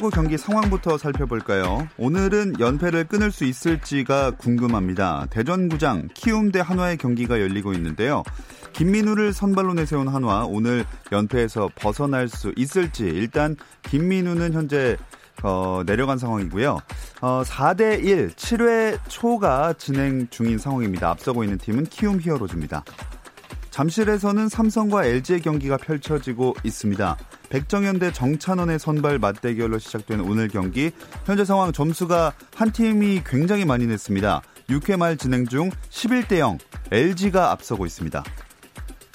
프로야구 경기 상황부터 살펴볼까요? 오늘은 연패를 끊을 수 있을지가 궁금합니다. 대전구장 키움 대 한화의 경기가 열리고 있는데요. 김민우를 선발로 내세운 한화 오늘 연패에서 벗어날 수 있을지 일단 김민우는 현재 어, 내려간 상황이고요. 어, 4대 1 7회 초가 진행 중인 상황입니다. 앞서고 있는 팀은 키움 히어로즈입니다. 잠실에서는 삼성과 LG의 경기가 펼쳐지고 있습니다. 백정현 대 정찬원의 선발 맞대결로 시작된 오늘 경기 현재 상황 점수가 한 팀이 굉장히 많이 냈습니다. 6회 말 진행 중 11대 0 LG가 앞서고 있습니다.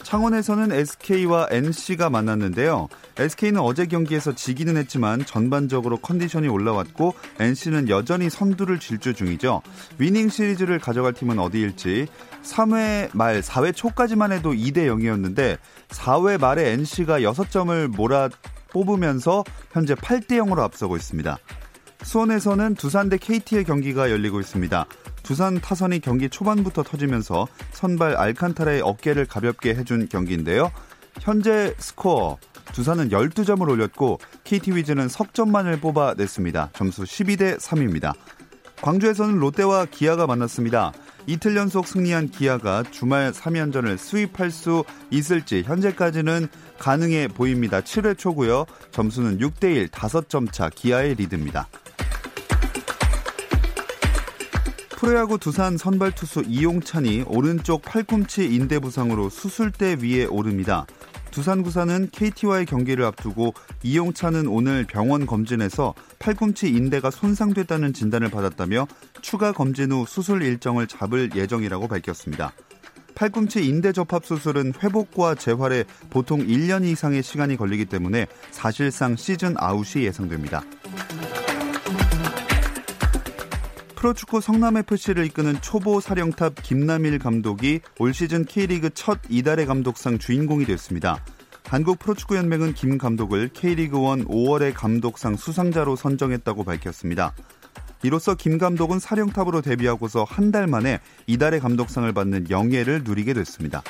창원에서는 SK와 NC가 만났는데요. SK는 어제 경기에서 지기는 했지만 전반적으로 컨디션이 올라왔고 NC는 여전히 선두를 질주 중이죠. 위닝 시리즈를 가져갈 팀은 어디일지 3회 말 4회 초까지만 해도 2대 0이었는데 4회 말에 NC가 6점을 몰아 뽑으면서 현재 8대 0으로 앞서고 있습니다. 수원에서는 두산 대 KT의 경기가 열리고 있습니다. 두산 타선이 경기 초반부터 터지면서 선발 알칸타라의 어깨를 가볍게 해준 경기인데요. 현재 스코어 두산은 12점을 올렸고 KT 위즈는 석점만을 뽑아냈습니다. 점수 12대 3입니다. 광주에서는 롯데와 기아가 만났습니다. 이틀 연속 승리한 기아가 주말 3연전을 수입할 수 있을지 현재까지는 가능해 보입니다. 7회 초고요. 점수는 6대1 5점 차 기아의 리드입니다. 프로야구 두산 선발 투수 이용찬이 오른쪽 팔꿈치 인대 부상으로 수술대 위에 오릅니다. 두산 구사는 KT와의 경기를 앞두고 이용찬은 오늘 병원 검진에서 팔꿈치 인대가 손상됐다는 진단을 받았다며 추가 검진 후 수술 일정을 잡을 예정이라고 밝혔습니다. 팔꿈치 인대 접합 수술은 회복과 재활에 보통 1년 이상의 시간이 걸리기 때문에 사실상 시즌 아웃이 예상됩니다. 프로축구 성남FC를 이끄는 초보 사령탑 김남일 감독이 올 시즌 K리그 첫 이달의 감독상 주인공이 됐습니다. 한국 프로축구 연맹은 김 감독을 K리그 1 5월의 감독상 수상자로 선정했다고 밝혔습니다. 이로써 김 감독은 사령탑으로 데뷔하고서 한 달 만에 이달의 감독상을 받는 영예를 누리게 됐습니다.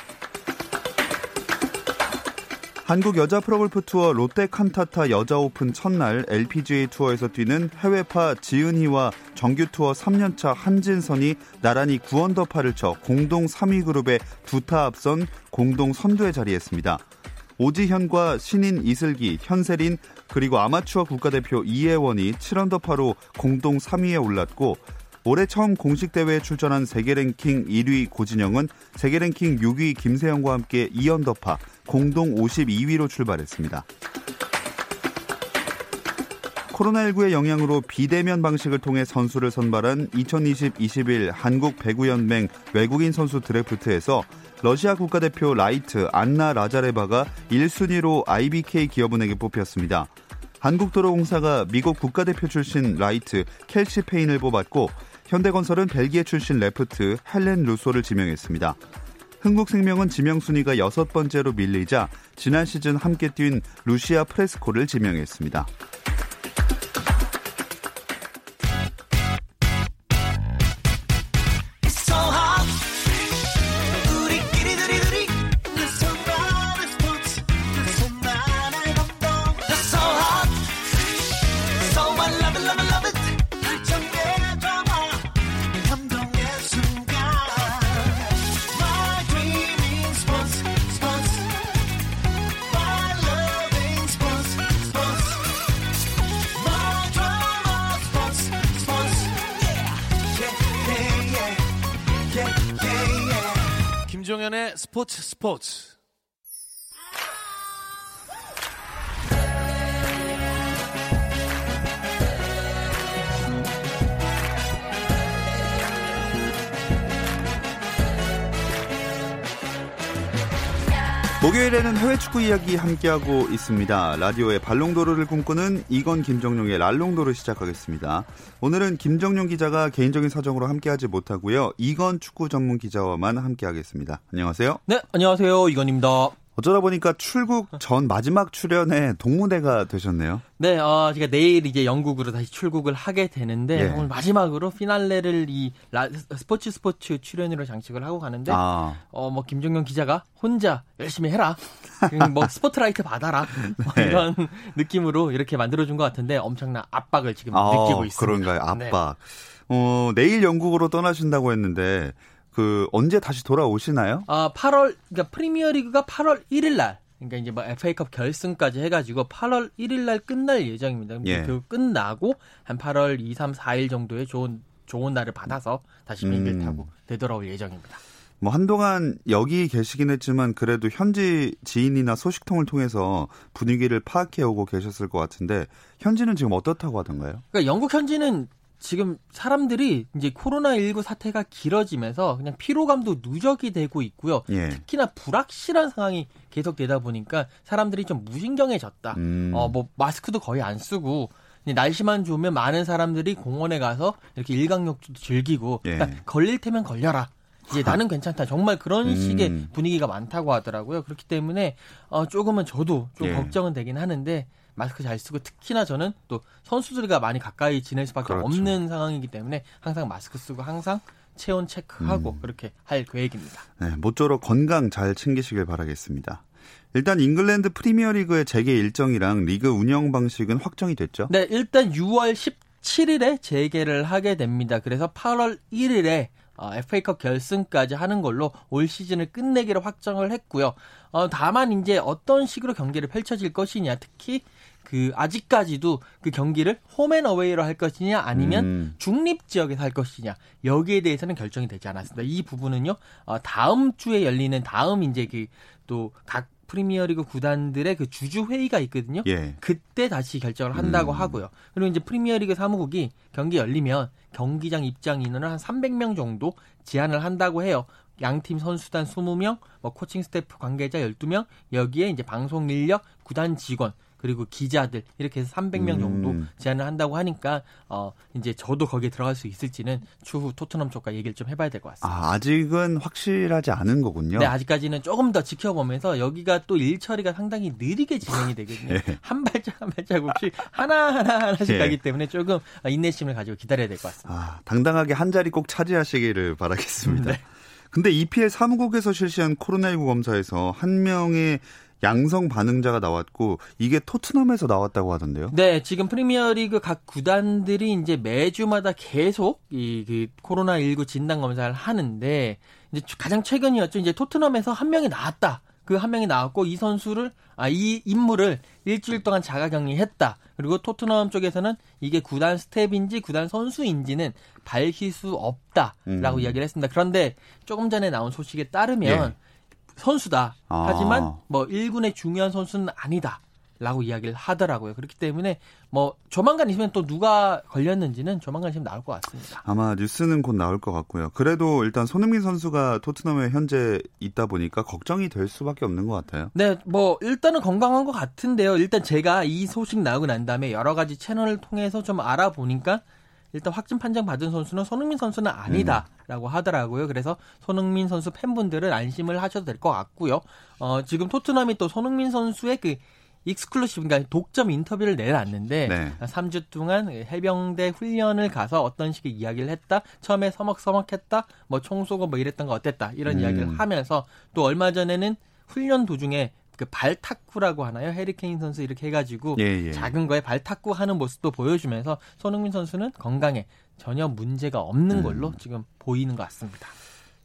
한국 여자 프로골프 투어 롯데 칸타타 여자 오픈 첫날 LPGA 투어에서 뛰는 해외파 지은희와 정규 투어 3년차 한진선이 나란히 9언더파를 쳐 공동 3위 그룹에 두 타 앞선 공동 선두에 자리했습니다. 오지현과 신인 이슬기, 현세린 그리고 아마추어 국가대표 이혜원이 7언더파로 공동 3위에 올랐고 올해 처음 공식 대회에 출전한 세계 랭킹 1위 고진영은 세계 랭킹 6위 김세영과 함께 2언더파 공동 52위로 출발했습니다. 코로나19의 영향으로 비대면 방식을 통해 선수를 선발한 2020-21 한국 배구연맹 외국인 선수 드래프트에서 러시아 국가대표 라이트 안나 라자레바가 1순위로 IBK 기업은행에 뽑혔습니다. 한국도로공사가 미국 국가대표 출신 라이트 켈시 페인을 뽑았고 현대건설은 벨기에 출신 레프트 헬렌 루소를 지명했습니다. 흥국생명은 지명 순위가 여섯 번째로 밀리자 지난 시즌 함께 뛴 루시아 프레스코를 지명했습니다. 김종 목요일에는 해외 축구 이야기 함께하고 있습니다. 라디오의 발롱도르를 꿈꾸는 이건 김정용의 랄롱도르 시작하겠습니다. 오늘은 김정용 기자가 개인적인 사정으로 함께하지 못하고요. 이건 축구 전문 기자와만 함께하겠습니다. 안녕하세요. 네, 안녕하세요. 이건입니다. 어쩌다 보니까 출국 전 마지막 출연에 동무대가 되셨네요. 네, 어, 제가 내일 이제 영국으로 다시 출국을 하게 되는데 예. 오늘 마지막으로 피날레를 이 라, 스포츠 스포츠 출연으로 장식을 하고 가는데 아. 어, 뭐 김종현 기자가 혼자 열심히 해라. 뭐 스포트라이트 받아라. 뭐 네. 이런 느낌으로 이렇게 만들어 준 것 같은데 엄청난 압박을 지금 아, 느끼고 있습니다. 그런가요? 네. 압박. 네. 어, 내일 영국으로 떠나신다고 했는데 그 언제 다시 돌아오시나요? 아, 8월 그러니까 프리미어 리그가 8월 1일 날 그러니까 이제 뭐 FA컵 결승까지 해가지고 8월 1일 날 끝날 예정입니다. 예. 그 끝나고 한 8월 2, 3, 4일 정도에 좋은 좋은 날을 받아서 다시 비행기를 음. 타고 되돌아올 예정입니다. 뭐 한동안 여기 계시긴 했지만 그래도 현지 지인이나 소식통을 통해서 분위기를 파악해 오고 계셨을 것 같은데 현지는 지금 어떻다고 하던가요? 그러니까 영국 현지는 지금 사람들이 이제 코로나19 사태가 길어지면서 그냥 피로감도 누적이 되고 있고요. 예. 특히나 불확실한 상황이 계속되다 보니까 사람들이 좀 무신경해졌다. 음. 어, 뭐 마스크도 거의 안 쓰고 날씨만 좋으면 많은 사람들이 공원에 가서 이렇게 일광욕도 즐기고 예. 그러니까 걸릴 테면 걸려라. 이제 나는 괜찮다. 정말 그런 음. 식의 분위기가 많다고 하더라고요. 그렇기 때문에 어, 조금은 저도 좀 예. 걱정은 되긴 하는데 마스크 잘 쓰고 특히나 저는 또 선수들과 많이 가까이 지낼 수밖에 그렇죠. 없는 상황이기 때문에 항상 마스크 쓰고 항상 체온 체크하고 음. 그렇게 할 계획입니다. 네, 모쪼록 건강 잘 챙기시길 바라겠습니다. 일단 잉글랜드 프리미어리그의 재개 일정이랑 리그 운영 방식은 확정이 됐죠? 네, 일단 6월 17일에 재개를 하게 됩니다. 그래서 8월 1일에 어, FA컵 결승까지 하는 걸로 올 시즌을 끝내기로 확정을 했고요. 어, 다만 이제 어떤 식으로 경기를 펼쳐질 것이냐, 특히 그 아직까지도 그 경기를 홈앤 어웨이로 할 것이냐 아니면 음. 중립 지역에서 할 것이냐 여기에 대해서는 결정이 되지 않았습니다. 이 부분은요 어, 다음 주에 열리는 다음 이제 그 또 각 프리미어리그 구단들의 그 주주 회의가 있거든요. 예. 그때 다시 결정을 한다고 음. 하고요. 그리고 이제 프리미어리그 사무국이 경기 열리면 경기장 입장 인원을 한 300명 정도 제한을 한다고 해요. 양팀 선수단 20명, 뭐 코칭 스태프 관계자 12명, 여기에 이제 방송 인력, 구단 직원 그리고 기자들 이렇게 해서 300명 정도 음. 제안을 한다고 하니까 어 이제 저도 거기에 들어갈 수 있을지는 추후 토트넘 쪽과 얘기를 좀 해봐야 될 것 같습니다. 아, 아직은 확실하지 않은 거군요. 네, 아직까지는 조금 더 지켜보면서 여기가 또 일 처리가 상당히 느리게 진행이 되거든요. 네. 한 발짝 한 발자국씩 하나 하나 하나씩 네. 가기 때문에 조금 인내심을 가지고 기다려야 될 것 같습니다. 아, 당당하게 한 자리 꼭 차지하시기를 바라겠습니다. 네. 근데 EPL 사무국에서 실시한 코로나19 검사에서 한 명의 양성 반응자가 나왔고 이게 토트넘에서 나왔다고 하던데요. 네, 지금 프리미어리그 각 구단들이 이제 매주마다 계속 이그 코로나 19 진단 검사를 하는데 이제 가장 최근이었죠. 이제 토트넘에서 한 명이 나왔다. 그 한 명이 나왔고 이 선수를 아 이 인물을 일주일 동안 자가격리했다. 그리고 토트넘 쪽에서는 이게 구단 스태프인지 구단 선수인지는 밝힐 수 없다라고 음. 이야기를 했습니다. 그런데 조금 전에 나온 소식에 따르면 예. 선수다. 아. 하지만 뭐 1군의 중요한 선수는 아니다. 라고 이야기를 하더라고요. 그렇기 때문에 뭐 조만간 있으면 또 누가 걸렸는지는 조만간 있으면 나올 것 같습니다. 아마 뉴스는 곧 나올 것 같고요. 그래도 일단 손흥민 선수가 토트넘에 현재 있다 보니까 걱정이 될 수밖에 없는 것 같아요. 네, 뭐 일단은 건강한 것 같은데요. 일단 제가 이 소식 나오고 난 다음에 여러 가지 채널을 통해서 좀 알아보니까 일단 확진 판정 받은 선수는 손흥민 선수는 아니다라고 하더라고요. 그래서 손흥민 선수 팬분들은 안심을 하셔도 될 것 같고요. 어, 지금 토트넘이 또 손흥민 선수의 그 exclusive, 그러니까 독점 인터뷰를 내놨는데 네. 3주 동안 해병대 훈련을 가서 어떤 식의 이야기를 했다. 처음에 서먹서먹했다. 뭐 총 쏘고 뭐 이랬던 거 어땠다. 이런 음. 이야기를 하면서 또 얼마 전에는 훈련 도중에 그 발탁구라고 하나요? 해리 케인 선수 이렇게 해가지고 예, 예. 작은 거에 발탁구 하는 모습도 보여주면서 손흥민 선수는 건강에 전혀 문제가 없는 음. 걸로 음. 지금 보이는 것 같습니다.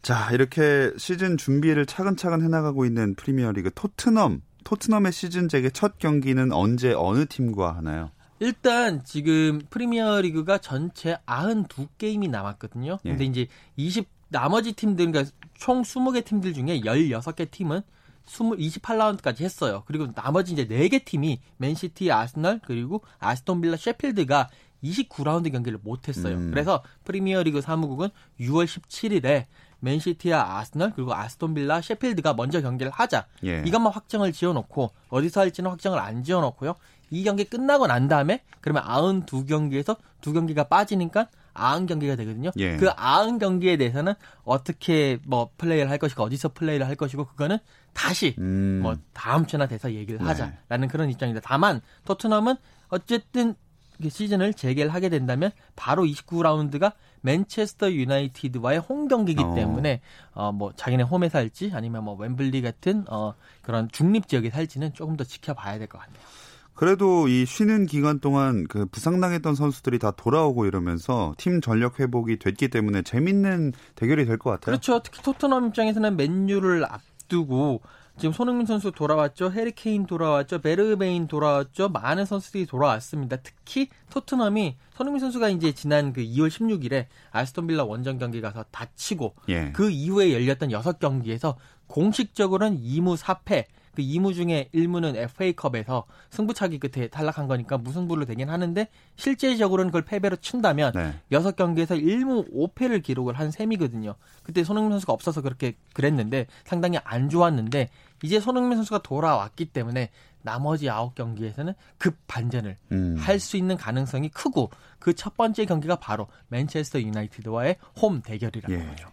자 이렇게 시즌 준비를 차근차근 해나가고 있는 프리미어리그 토트넘 토트넘의 시즌 재개 첫 경기는 언제 어느 팀과 하나요? 일단 지금 프리미어리그가 전체 92게임이 남았거든요. 예. 근데 이제 20 나머지 팀들 그러니까 총 20개 팀들 중에 16개 팀은 20, 28라운드까지 했어요. 그리고 나머지 이제 4개 팀이 맨시티, 아스널, 그리고 아스톤빌라, 셰필드가 29라운드 경기를 못 했어요. 음. 그래서 프리미어리그 사무국은 6월 17일에 맨시티와 아스널 그리고 아스톤빌라, 셰필드가 먼저 경기를 하자. 예. 이것만 확정을 지어놓고 어디서 할지는 확정을 안 지어놓고요. 이 경기 끝나고 난 다음에 그러면 92경기에서 두 경기가 빠지니까 90경기가 되거든요. 예. 그 90경기에 대해서는 어떻게 뭐 플레이를 할 것이고 어디서 플레이를 할 것이고 그거는 다시 음. 뭐 다음 주나 돼서 얘기를 네. 하자라는 그런 입장입니다. 다만 토트넘은 어쨌든 그 시즌을 재개를 하게 된다면 바로 29라운드가 맨체스터 유나이티드와의 홈 경기이기 어. 때문에 어 뭐 자기네 홈에 살지 아니면 뭐 웸블리 같은 어 그런 중립 지역에 살지는 조금 더 지켜봐야 될 것 같네요. 그래도 이 쉬는 기간 동안 그 부상당했던 선수들이 다 돌아오고 이러면서 팀 전력 회복이 됐기 때문에 재밌는 대결이 될 것 같아요. 그렇죠. 특히 토트넘 입장에서는 맨유를 앞두고 지금 손흥민 선수 돌아왔죠. 해리케인 돌아왔죠. 베르베인 돌아왔죠. 많은 선수들이 돌아왔습니다. 특히 토트넘이 손흥민 선수가 이제 지난 그 2월 16일에 아스톤 빌라 원정 경기 가서 다치고 예. 그 이후에 열렸던 6경기에서 공식적으로는 2무 4패 그 2무 중에 1무는 FA컵에서 승부차기 끝에 탈락한 거니까 무승부로 되긴 하는데 실제적으로는 그걸 패배로 친다면 네. 여섯 경기에서 1무 5패를 기록을 한 셈이거든요. 그때 손흥민 선수가 없어서 그렇게 그랬는데 상당히 안 좋았는데 이제 손흥민 선수가 돌아왔기 때문에 나머지 9경기에서는 급 반전을 음. 할수 있는 가능성이 크고 그 첫 번째 경기가 바로 맨체스터 유나이티드와의 홈 대결이라는 예. 거죠.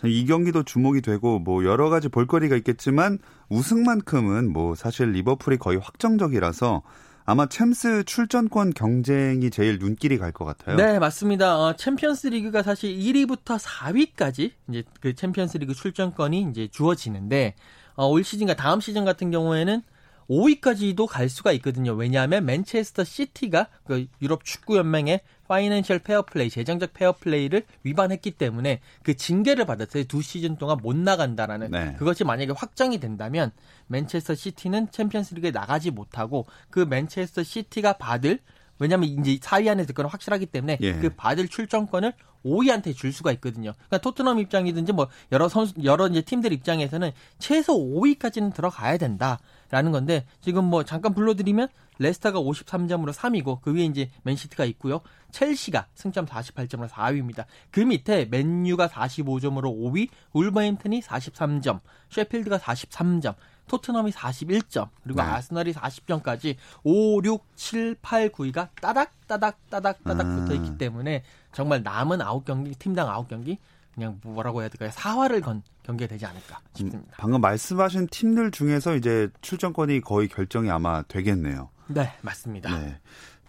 자, 이 경기도 주목이 되고 뭐 여러 가지 볼거리가 있겠지만 우승만큼은 뭐 사실 리버풀이 거의 확정적이라서 아마 챔스 출전권 경쟁이 제일 눈길이 갈 것 같아요. 네, 맞습니다. 어, 챔피언스 리그가 사실 1위부터 4위까지 이제 그 챔피언스 리그 출전권이 이제 주어지는데 어, 올 시즌과 다음 시즌 같은 경우에는 5위까지도 갈 수가 있거든요. 왜냐하면 맨체스터 시티가 그 유럽 축구 연맹의 financial fair play, 재정적 페어플레이를 위반했기 때문에 그 징계를 받았어요. 두 시즌 동안 못 나간다라는. 네. 그것이 만약에 확정이 된다면 맨체스터 시티는 챔피언스 리그에 나가지 못하고 그 맨체스터 시티가 받을 왜냐하면 이제 4위 안에 들 거는 확실하기 때문에 예. 그 받을 출전권을 5위한테 줄 수가 있거든요. 그러니까 토트넘 입장이든지 뭐 여러 선수 여러 이제 팀들 입장에서는 최소 5위까지는 들어가야 된다라는 건데 지금 뭐 잠깐 불러드리면 레스터가 53점으로 3위고 그 위에 이제 맨시티가 있고요. 첼시가 승점 48점으로 4위입니다. 그 밑에 맨유가 45점으로 5위, 울버햄튼이 43점, 셰필드가 43점, 토트넘이 41점, 그리고 네. 아스널이 40점까지 5, 6, 7, 8, 9위가 따닥 따닥 따닥 따닥 음. 붙어 있기 때문에 정말 남은 9경기, 팀당 9경기 그냥 뭐라고 해야 될까요? 사활을 건 경기가 되지 않을까 싶습니다. 방금 말씀하신 팀들 중에서 이제 출전권이 거의 결정이 아마 되겠네요. 네, 맞습니다. 네.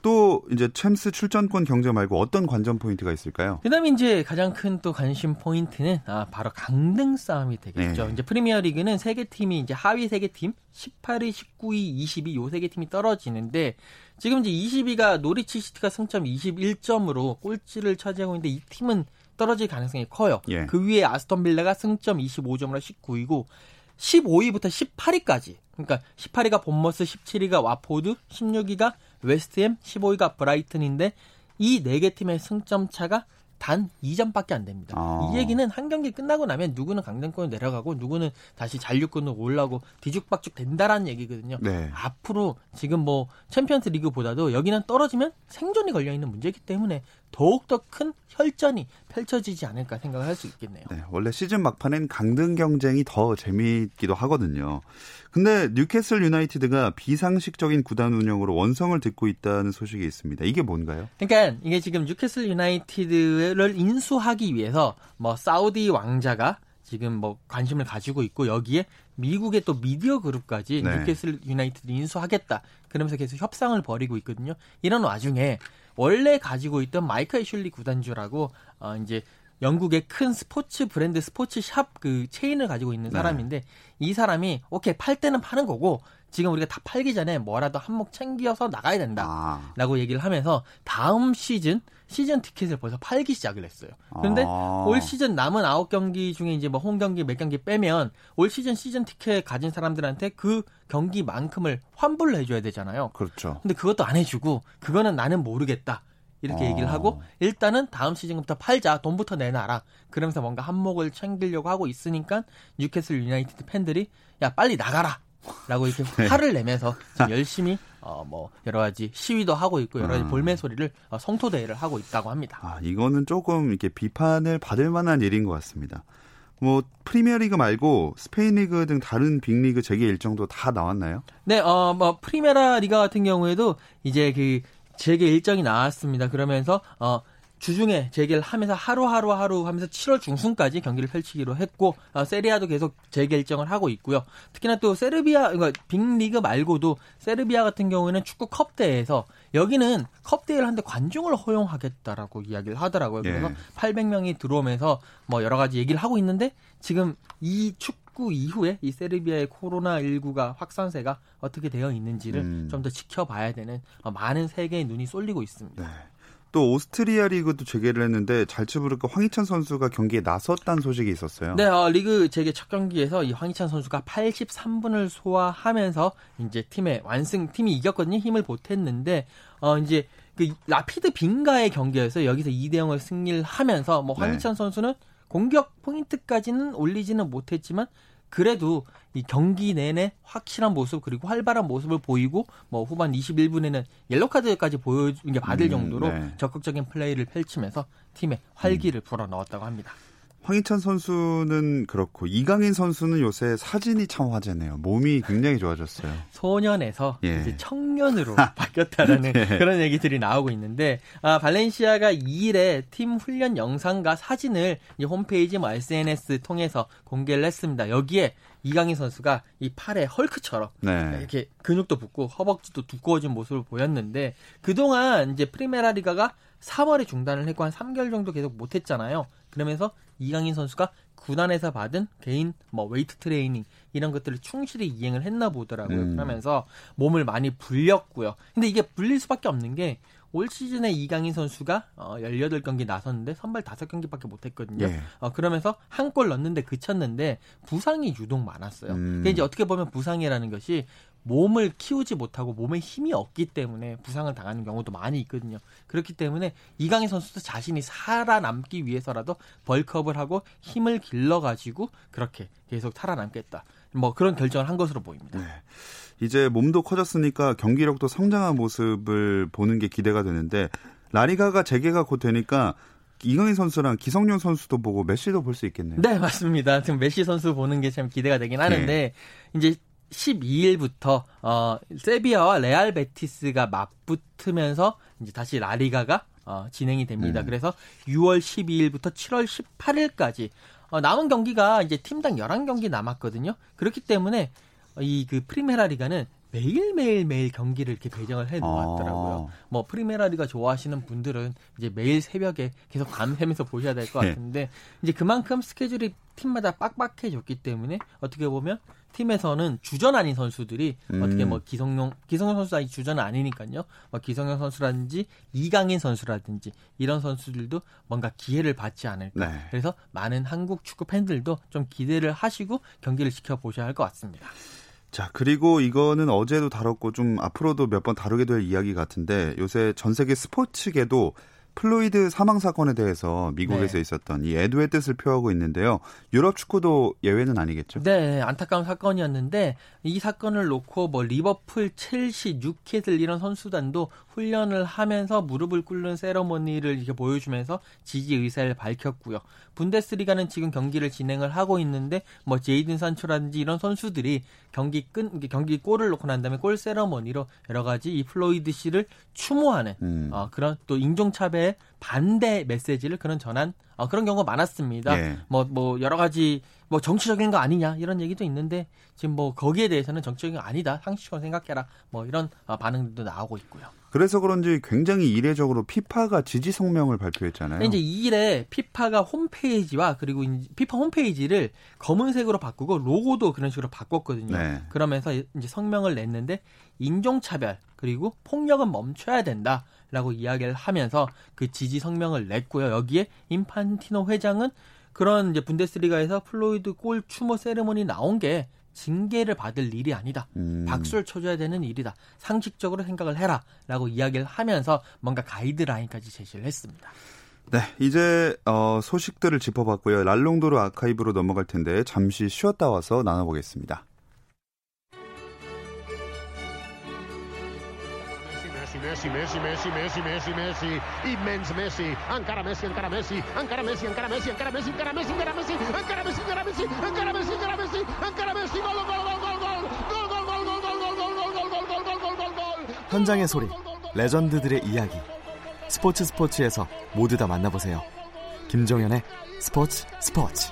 또 이제 챔스 출전권 경쟁 말고 어떤 관전 포인트가 있을까요? 그다음에 이제 가장 큰 또 관심 포인트는 아, 바로 강등 싸움이 되겠죠. 네. 이제 프리미어 리그는 세 개 팀이 이제 하위 세 개 팀, 18위, 19위, 20위 요 세 개 팀이 떨어지는데 지금 이제 20위가 노리치 시티가 승점 21점으로 꼴찌를 차지하고 있는데 이 팀은 떨어질 가능성이 커요. 예. 그 위에 아스톤 빌라가 승점 25점으로 19위고 15위부터 18위까지. 그러니까 18위가 본머스, 17위가 와포드, 16위가 웨스트햄, 15위가 브라이튼인데 이 네 개 팀의 승점 차가 단 2점밖에 안 됩니다. 아. 이 얘기는 한 경기 끝나고 나면 누구는 강등권으로 내려가고 누구는 다시 잔류권으로 올라오고 뒤죽박죽 된다라는 얘기거든요. 네. 앞으로 지금 뭐 챔피언스 리그보다도 여기는 떨어지면 생존이 걸려 있는 문제이기 때문에 더욱더 큰 혈전이 펼쳐지지 않을까 생각을 할 수 있겠네요. 네, 원래 시즌 막판엔 강등 경쟁이 더 재미있기도 하거든요. 근데 뉴캐슬 유나이티드가 비상식적인 구단 운영으로 원성을 듣고 있다는 소식이 있습니다. 이게 뭔가요? 그러니까 이게 지금 뉴캐슬 유나이티드를 인수하기 위해서 뭐 사우디 왕자가 지금 뭐 관심을 가지고 있고 여기에 미국의 또 미디어 그룹까지 네. 뉴캐슬 유나이티드 인수하겠다 그러면서 계속 협상을 벌이고 있거든요. 이런 와중에 원래 가지고 있던 마이클 애슐리 구단주라고 어 이제 영국의 큰 스포츠 브랜드 스포츠 샵 그 체인을 가지고 있는 네. 사람인데 이 사람이 오케이 팔 때는 파는 거고 지금 우리가 다 팔기 전에 뭐라도 한몫 챙겨서 나가야 된다. 아, 라고 얘기를 하면서 다음 시즌 시즌 티켓을 벌써 팔기 시작을 했어요. 그런데 아. 올 시즌 남은 아홉 경기 중에 이제 뭐 홈 경기 몇 경기 빼면 올 시즌 시즌 티켓 가진 사람들한테 그 경기만큼을 환불을 해줘야 되잖아요. 그렇죠. 근데 그것도 안 해주고 그거는 나는 모르겠다. 이렇게 어. 얘기를 하고 일단은 다음 시즌부터 팔자 돈부터 내놔라 그러면서 뭔가 한몫을 챙기려고 하고 있으니까 뉴캐슬 유나이티드 팬들이 야 빨리 나가라 라고 이렇게 네. 화를 내면서 지금 열심히 어 뭐 여러 가지 시위도 하고 있고 여러 가지 음. 볼멘 소리를 어, 성토 대회를 하고 있다고 합니다. 아, 이거는 조금 이렇게 비판을 받을 만한 일인 것 같습니다. 뭐 프리미어리그 말고 스페인 리그 등 다른 빅리그 재개 일정도 다 나왔나요? 네, 어, 뭐 프리메라 리가 같은 경우에도 이제 그 재개 일정이 나왔습니다. 그러면서 어 주중에 재개를 하면서 하루하루 하루 하면서 7월 중순까지 경기를 펼치기로 했고 어, 세리아도 계속 재개 일정을 하고 있고요. 특히나 또 세르비아 그러니까 빅리그 말고도 세르비아 같은 경우에는 축구 컵대회에서 여기는 컵대회를 하는데 관중을 허용하겠다라고 이야기를 하더라고요. 그래서 예. 800명이 들어오면서 뭐 여러 가지 얘기를 하고 있는데 지금 이 축구 이후에 이 세르비아의 코로나 19가 확산세가 어떻게 되어 있는지를 음. 좀더 지켜봐야 되는 어, 많은 세계의 눈이 쏠리고 있습니다. 네. 또 오스트리아 리그도 재개를 했는데 잘츠부르크 황희찬 선수가 경기에 나섰다는 소식이 있었어요. 네, 어, 리그 재개 첫 경기에서 이 황희찬 선수가 83분을 소화하면서 이제 팀의 완승 팀이 이겼거든요. 힘을 보탰는데 어 이제 그 라피드 빙가의 경기에서 여기서 2대 0을 승리를 하면서 뭐 황희찬 선수는 공격 포인트까지는 올리지는 못했지만 그래도 이 경기 내내 확실한 모습 그리고 활발한 모습을 보이고 뭐 후반 21분에는 옐로 카드까지 보여준 게 받을 음, 정도로 네. 적극적인 플레이를 펼치면서 팀에 활기를 불어 넣었다고 합니다. 황희찬 선수는 그렇고 이강인 선수는 요새 사진이 참 화제네요. 몸이 굉장히 좋아졌어요. 소년에서 예. 이제 청년으로 바뀌었다라는 그런 얘기들이 나오고 있는데 아, 발렌시아가 2일에 팀 훈련 영상과 사진을 홈페이지 뭐 SNS 통해서 공개를 했습니다. 여기에 이강인 선수가 이 팔에 헐크처럼 네. 이렇게 근육도 붙고 허벅지도 두꺼워진 모습을 보였는데 그동안 이제 프리메라 리가가 3월에 중단을 했고 한 3개월 정도 계속 못했잖아요. 그러면서 이강인 선수가 구단에서 받은 개인 뭐 웨이트 트레이닝 이런 것들을 충실히 이행을 했나 보더라고요. 음. 그러면서 몸을 많이 불렸고요. 근데 이게 불릴 수밖에 없는 게 올 시즌에 이강인 선수가 어 18경기 나섰는데 선발 5경기밖에 못 했거든요. 예. 어, 그러면서 한 골 넣는데 그쳤는데 부상이 유독 많았어요. 음. 근데 이제 어떻게 보면 부상이라는 것이 몸을 키우지 못하고 몸에 힘이 없기 때문에 부상을 당하는 경우도 많이 있거든요. 그렇기 때문에 이강인 선수도 자신이 살아남기 위해서라도 bulk up을 하고 힘을 길러가지고 그렇게 계속 살아남겠다. 뭐 그런 결정을 한 것으로 보입니다. 네. 이제 몸도 커졌으니까 경기력도 성장한 모습을 보는 게 기대가 되는데 라리가가 재개가 곧 되니까 이강인 선수랑 기성용 선수도 보고 메시도 볼 수 있겠네요. 네, 맞습니다. 지금 메시 선수 보는 게 참 기대가 되긴 하는데 이제 12일부터 어 세비야와 레알 베티스가 맞붙으면서 이제 다시 라리가가 어, 진행이 됩니다. 음. 그래서 6월 12일부터 7월 18일까지 어, 남은 경기가 이제 팀당 11경기 남았거든요. 그렇기 때문에 이 그 프리메라 리가는 매일 매일 매일 경기를 이렇게 배정을 해 놓았더라고요. 아. 뭐 프리메라 리가 좋아하시는 분들은 이제 매일 새벽에 계속 밤새면서 보셔야 될것 네. 같은데 이제 그만큼 스케줄이 팀마다 빡빡해졌기 때문에 어떻게 보면 팀에서는 주전 아닌 선수들이 음. 어떻게 뭐 기성용 기성용 선수가 이 주전 아니니까요. 뭐 기성용 선수라든지 이강인 선수라든지 이런 선수들도 뭔가 기회를 받지 않을까. 네. 그래서 많은 한국 축구 팬들도 좀 기대를 하시고 경기를 지켜보셔야 할 것 같습니다. 자, 그리고 이거는 어제도 다뤘고 좀 앞으로도 몇 번 다루게 될 이야기 같은데 요새 전 세계 스포츠계도 플로이드 사망 사건에 대해서 미국에서 네. 있었던 이 애도의 뜻을 표하고 있는데요. 유럽 축구도 예외는 아니겠죠? 네, 안타까운 사건이었는데 이 사건을 놓고 뭐 리버풀, 첼시, 뉴캐슬 이런 선수단도 훈련을 하면서 무릎을 꿇는 세러머니를 이렇게 보여주면서 지지 의사를 밝혔고요. 분데스리가는 지금 경기를 진행을 하고 있는데 뭐 제이든 산초라든지 이런 선수들이 경기 끈 경기 골을 넣고 난 다음에 골 세러머니로 여러 가지 이 플로이드 씨를 추모하는 음. 어, 그런 또 인종차별 반대 메시지를 그런 전한 어, 그런 경우가 많았습니다. 예. 뭐, 뭐, 여러 가지, 뭐, 정치적인 거 아니냐, 이런 얘기도 있는데, 지금 뭐, 거기에 대해서는 정치적인 거 아니다, 상식적으로 생각해라, 뭐, 이런 어, 반응들도 나오고 있고요. 그래서 그런지 굉장히 이례적으로 피파가 지지 성명을 발표했잖아요. 이제 이 일에 피파가 홈페이지와 그리고 피파 홈페이지를 검은색으로 바꾸고 로고도 그런 식으로 바꿨거든요. 네. 그러면서 이제 성명을 냈는데 인종차별 그리고 폭력은 멈춰야 된다 라고 이야기를 하면서 그 지지 성명을 냈고요. 여기에 인판티노 회장은 그런 이제 분데스리가에서 플로이드 골 추모 세레모니 나온 게 징계를 받을 일이 아니다. 음. 박수를 쳐줘야 되는 일이다. 상식적으로 생각을 해라. 라고 이야기를 하면서 뭔가 가이드라인까지 제시를 했습니다. 네, 이제 어, 소식들을 짚어봤고요. 랄롱도르 아카이브로 넘어갈 텐데 잠시 쉬었다 와서 나눠보겠습니다. Messi, Messi, Messi, Messi, Messi, Messi, immens Messi, encara Messi, encara Messi, encara Messi, encara Messi, encara Messi, encara Messi, encara Messi, encara Messi, encara 현장의 소리, 레전드들의 이야기. 스포츠 스포츠에서 모두 다 만나보세요. 김종현의 스포츠 스포츠.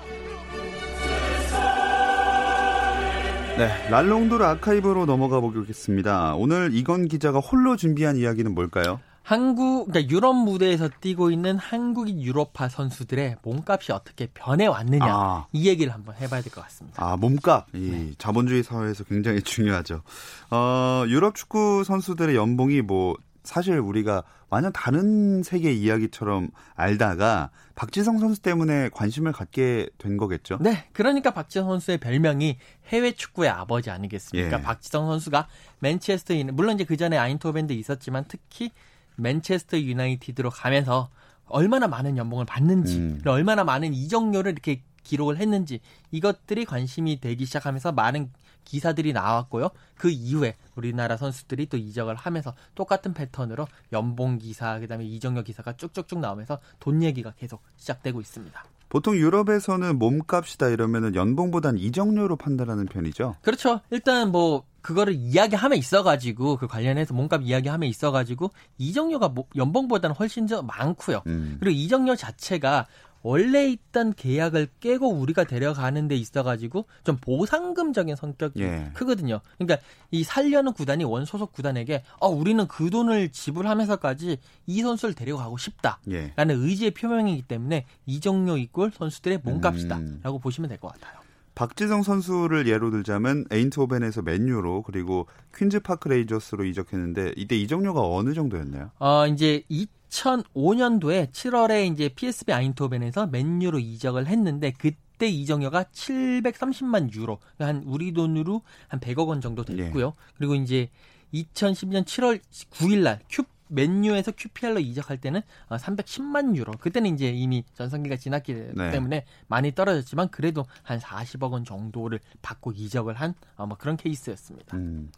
네, 랄롱도르 아카이브로 넘어가 보겠습니다. 오늘 이건 기자가 홀로 준비한 이야기는 뭘까요? 한국, 그러니까 유럽 무대에서 뛰고 있는 한국인 유럽파 선수들의 몸값이 어떻게 변해 왔느냐. 아. 이 얘기를 한번 해봐야 될 것 같습니다. 아, 몸값. 이 자본주의 사회에서 굉장히 중요하죠. 어, 유럽 축구 선수들의 연봉이 뭐 사실 우리가 완전 다른 세계 이야기처럼 알다가 박지성 선수 때문에 관심을 갖게 된 거겠죠. 네, 그러니까 박지성 선수의 별명이 해외 축구의 아버지 아니겠습니까? 예. 박지성 선수가 맨체스터 유나 물론 이제 그 전에 아인토벤도 있었지만 특히 맨체스터 유나이티드로 가면서 얼마나 많은 연봉을 받는지, 음. 얼마나 많은 이적료를 이렇게 기록을 했는지 이것들이 관심이 되기 시작하면서 많은 기사들이 나왔고요. 그 이후에 우리나라 선수들이 또 이적을 하면서 똑같은 패턴으로 연봉 기사, 그다음에 이적료 기사가 쭉쭉쭉 나오면서 돈 얘기가 계속 시작되고 있습니다. 보통 유럽에서는 몸값이다 이러면은 연봉보단 이적료로 판단하는 편이죠. 그렇죠. 일단 뭐 그거를 이야기함에 있어가지고 그 관련해서 몸값 이야기함에 있어가지고 이적료가 뭐- 연봉보다는 훨씬 더 많고요. 음. 그리고 이적료 자체가 원래 있던 계약을 깨고 우리가 데려가는 데 있어가지고 좀 보상금적인 성격이 예. 크거든요. 그러니까 이 살려는 구단이 원 소속 구단에게 어 우리는 그 돈을 지불하면서까지 이 선수를 데려가고 싶다. 예. 라는 의지의 표명이기 때문에 이적료 equal 선수들의 몸값이다. 음. 라고 보시면 될 것 같아요. 박지성 선수를 예로 들자면 에인트호벤에서 맨유로 그리고 퀸즈 파크 레인저스로 이적했는데 이때 이적료가 어느 정도였나요? 어, 이제 2005년도에 7월에 이제 PSV 아인토벤에서 맨유로 이적을 했는데 그때 이적료가 730만 유로. 그러니까 한 우리 돈으로 한 100억 원 정도 됐고요. 그리고 이제 2010년 7월 9일 날 큐, 맨유에서 QPR로 이적할 때는 어, 310만 유로. 그때는 이제 이미 전성기가 지났기 네. 때문에 많이 떨어졌지만 그래도 한 40억 원 정도를 받고 이적을 한 어, 뭐 그런 케이스였습니다. 음.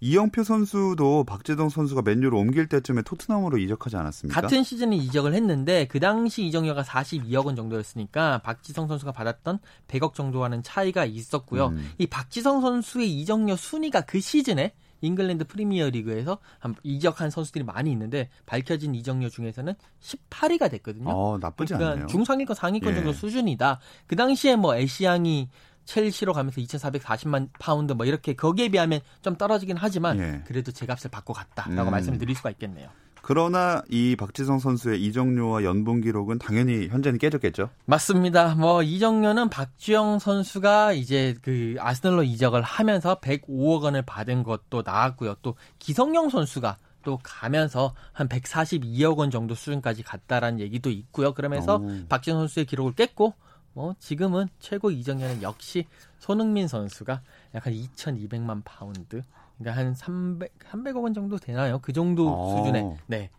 이영표 선수도 박재동 선수가 맨유로 옮길 때쯤에 토트넘으로 이적하지 않았습니까? 같은 시즌에 이적을 했는데 그 당시 이적료가 42억 원 정도였으니까 박지성 선수가 받았던 100억 정도와는 차이가 있었고요. 음. 이 박지성 선수의 이적료 순위가 그 시즌에 잉글랜드 프리미어 리그에서 한 이적한 선수들이 많이 있는데 밝혀진 이적료 중에서는 18위가 됐거든요. 어, 나쁘지 그러니까 않네요. 중상위권 상위권 예. 정도 수준이다. 그 당시에 뭐 애쉬양이 첼시로 가면서 2,440만 파운드 뭐 이렇게 거기에 비하면 좀 떨어지긴 하지만 예. 그래도 제 값을 받고 갔다라고 음. 말씀을 드릴 수가 있겠네요. 그러나 이 박지성 선수의 이적료와 연봉 기록은 당연히 현재는 깨졌겠죠. 맞습니다. 뭐 이적료는 박주영 선수가 이제 그 아스널로 이적을 하면서 105억 원을 받은 것도 나왔고요. 또 기성용 선수가 또 가면서 한 142억 원 정도 수준까지 갔다라는 얘기도 있고요. 그러면서 오. 박지성 선수의 기록을 깼고 뭐 지금은 최고 이적료는 역시 손흥민 선수가 약 한 2,200만 파운드 그러니까 한 300, 300억 원 정도 되나요? 그 정도 어. 수준의 네.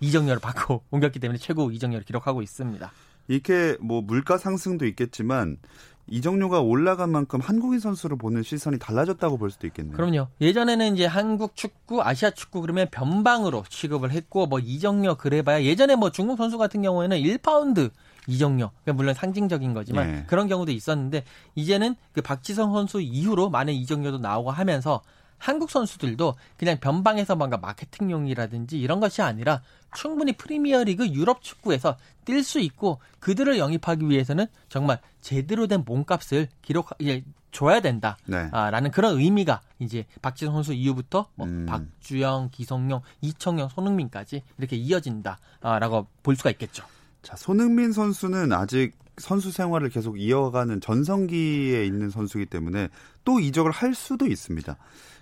이적료를 받고 옮겼기 때문에 최고 이적료를 기록하고 있습니다. 이렇게 뭐 물가 상승도 있겠지만 이적료가 올라간 만큼 한국인 선수를 보는 시선이 달라졌다고 볼 수도 있겠네요. 그럼요. 예전에는 이제 한국 축구, 아시아 축구 그러면 변방으로 취급을 했고 뭐 이적료 그래봐야 예전에 뭐 중국 선수 같은 경우에는 1파운드 이정료. 그러니까 물론 상징적인 거지만 예. 그런 경우도 있었는데 이제는 그 박지성 선수 이후로 많은 이정료도 나오고 하면서 한국 선수들도 그냥 변방에서 뭔가 마케팅용이라든지 이런 것이 아니라 충분히 프리미어리그 유럽 축구에서 뛸 수 있고 그들을 영입하기 위해서는 정말 제대로 된 몸값을 기록 예, 줘야 된다. 네. 아, 라는 그런 의미가 이제 박지성 선수 이후부터 뭐 음. 박주영, 기성용, 이청용, 손흥민까지 이렇게 이어진다라고 볼 수가 있겠죠. 자, 손흥민 선수는 아직 선수 생활을 계속 이어가는 전성기에 있는 선수이기 때문에 또 이적을 할 수도 있습니다.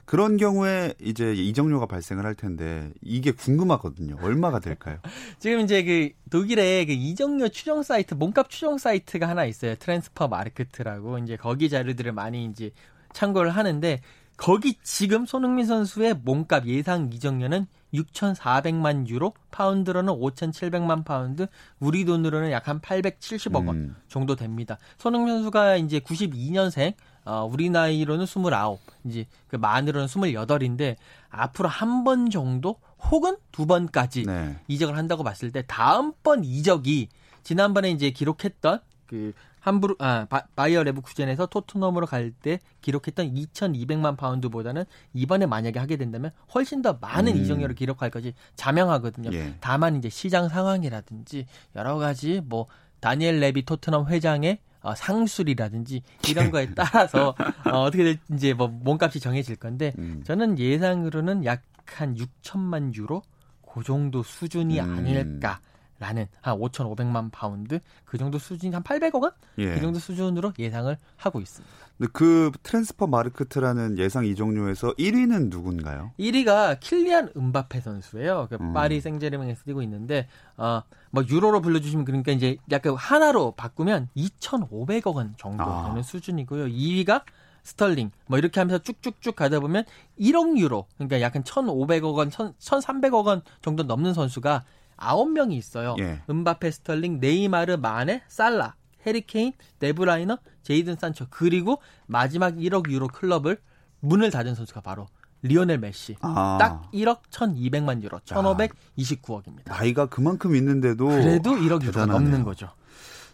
그런 경우에 이제 이적료가 발생을 할 텐데 이게 궁금하거든요. 얼마가 될까요? 지금 이제 그 독일의 그 이적료 추정 사이트, 몸값 추정 사이트가 하나 있어요. 트랜스퍼 마르크트라고 이제 거기 자료들을 많이 이제 참고를 하는데 거기 지금 손흥민 선수의 몸값 예상 이적료는 6,400만 유로, 파운드로는 5,700만 파운드, 우리 돈으로는 약 한 870억 원 음. 정도 됩니다. 손흥민 선수가 이제 92년생, 어, 우리 나이로는 29, 이제 그 만으로는 28인데 앞으로 한 번 정도 혹은 두 번까지 네. 이적을 한다고 봤을 때 다음번 이적이 지난번에 이제 기록했던 그 함부르 아 바, 이어 레브쿠젠에서 토트넘으로 갈 때 기록했던 2,200만 파운드보다는 이번에 만약에 하게 된다면 훨씬 더 많은 음. 이적료를 기록할 것이 자명하거든요. 예. 다만 이제 시장 상황이라든지 여러 가지 뭐 다니엘 레비 토트넘 회장의 어, 상술이라든지 이런 거에 따라서 어, 어떻게 될지 이제 뭐 몸값이 정해질 건데 음. 저는 예상으로는 약 한 6천만 유로 그 정도 수준이 음. 아닐까 라는 한 5,500만 파운드 그 정도 수준 한 800억 원? 예. 그 정도 수준으로 예상을 하고 있습니다. 근데 그 트랜스퍼 마르크트라는 예상 이적료에서 1위는 누군가요? 1위가 킬리안 음바페 선수예요. 그 음. 파리 생제르맹에서 뛰고 있는데 어 뭐 유로로 불러 주시면 그러니까 이제 약간 한화로 바꾸면 2,500억 원 정도 아. 되는 수준이고요. 2위가 스털링 뭐 이렇게 하면서 쭉쭉쭉 가다 보면 1억 유로 그러니까 약 한 1,500억 원, 1,300억 원 정도 넘는 선수가 9명이 있어요. 예. 음바페, 스털링, 네이마르, 마네, 살라, 해리 케인, 데브라이너, 제이든 산초 그리고 마지막 1억 유로 클럽을 문을 닫은 선수가 바로 리오넬 메시. 아. 딱 1억 1,200만 유로, 1,529억입니다. 나이가 그만큼 있는데도 그래도 1억 유로가. 넘는 거죠.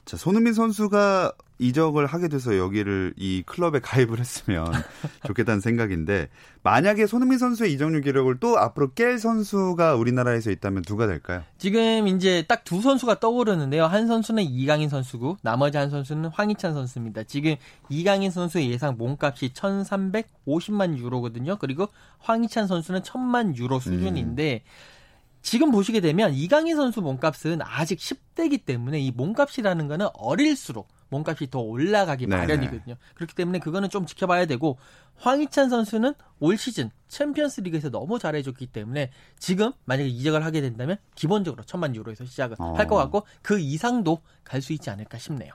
자, 손흥민 선수가 이적을 하게 돼서 여기를 이 클럽에 가입을 했으면 좋겠다는 생각인데 만약에 손흥민 선수의 이적료 기록을 또 앞으로 깰 선수가 우리나라에서 있다면 누가 될까요? 지금 이제 딱 두 선수가 떠오르는데요. 한 선수는 이강인 선수고 나머지 한 선수는 황희찬 선수입니다. 지금 이강인 선수의 예상 몸값이 1,350만 유로거든요. 그리고 황희찬 선수는 1,000만 유로 수준인데 지금 보시게 되면 이강인 선수 몸값은 아직 10대이기 때문에 이 몸값이라는 거는 어릴수록 몸값이 더 올라가기 네네. 마련이거든요. 그렇기 때문에 그거는 좀 지켜봐야 되고 황희찬 선수는 올 시즌 챔피언스 리그에서 너무 잘해줬기 때문에 지금 만약에 이적을 하게 된다면 기본적으로 천만 유로에서 시작을 어. 할것 같고 그 이상도 갈 수 있지 않을까 싶네요.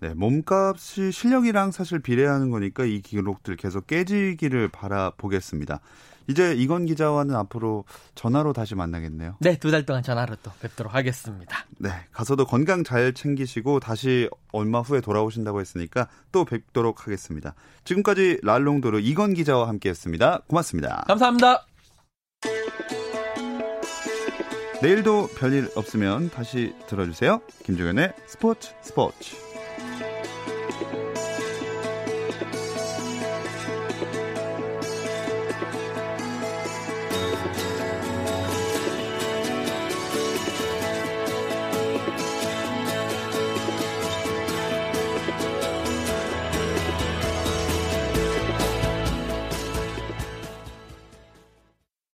네, 몸값이 실력이랑 사실 비례하는 거니까 이 기록들 계속 깨지기를 바라보겠습니다. 이제 이건 기자와는 앞으로 전화로 다시 만나겠네요. 네, 두 달 동안 전화로 또 뵙도록 하겠습니다. 네, 가서도 건강 잘 챙기시고 다시 얼마 후에 돌아오신다고 했으니까 또 뵙도록 하겠습니다. 지금까지 랄롱도르 이건 기자와 함께했습니다. 고맙습니다. 감사합니다. 내일도 별일 없으면 다시 들어주세요. 김종현의 스포츠 스포츠.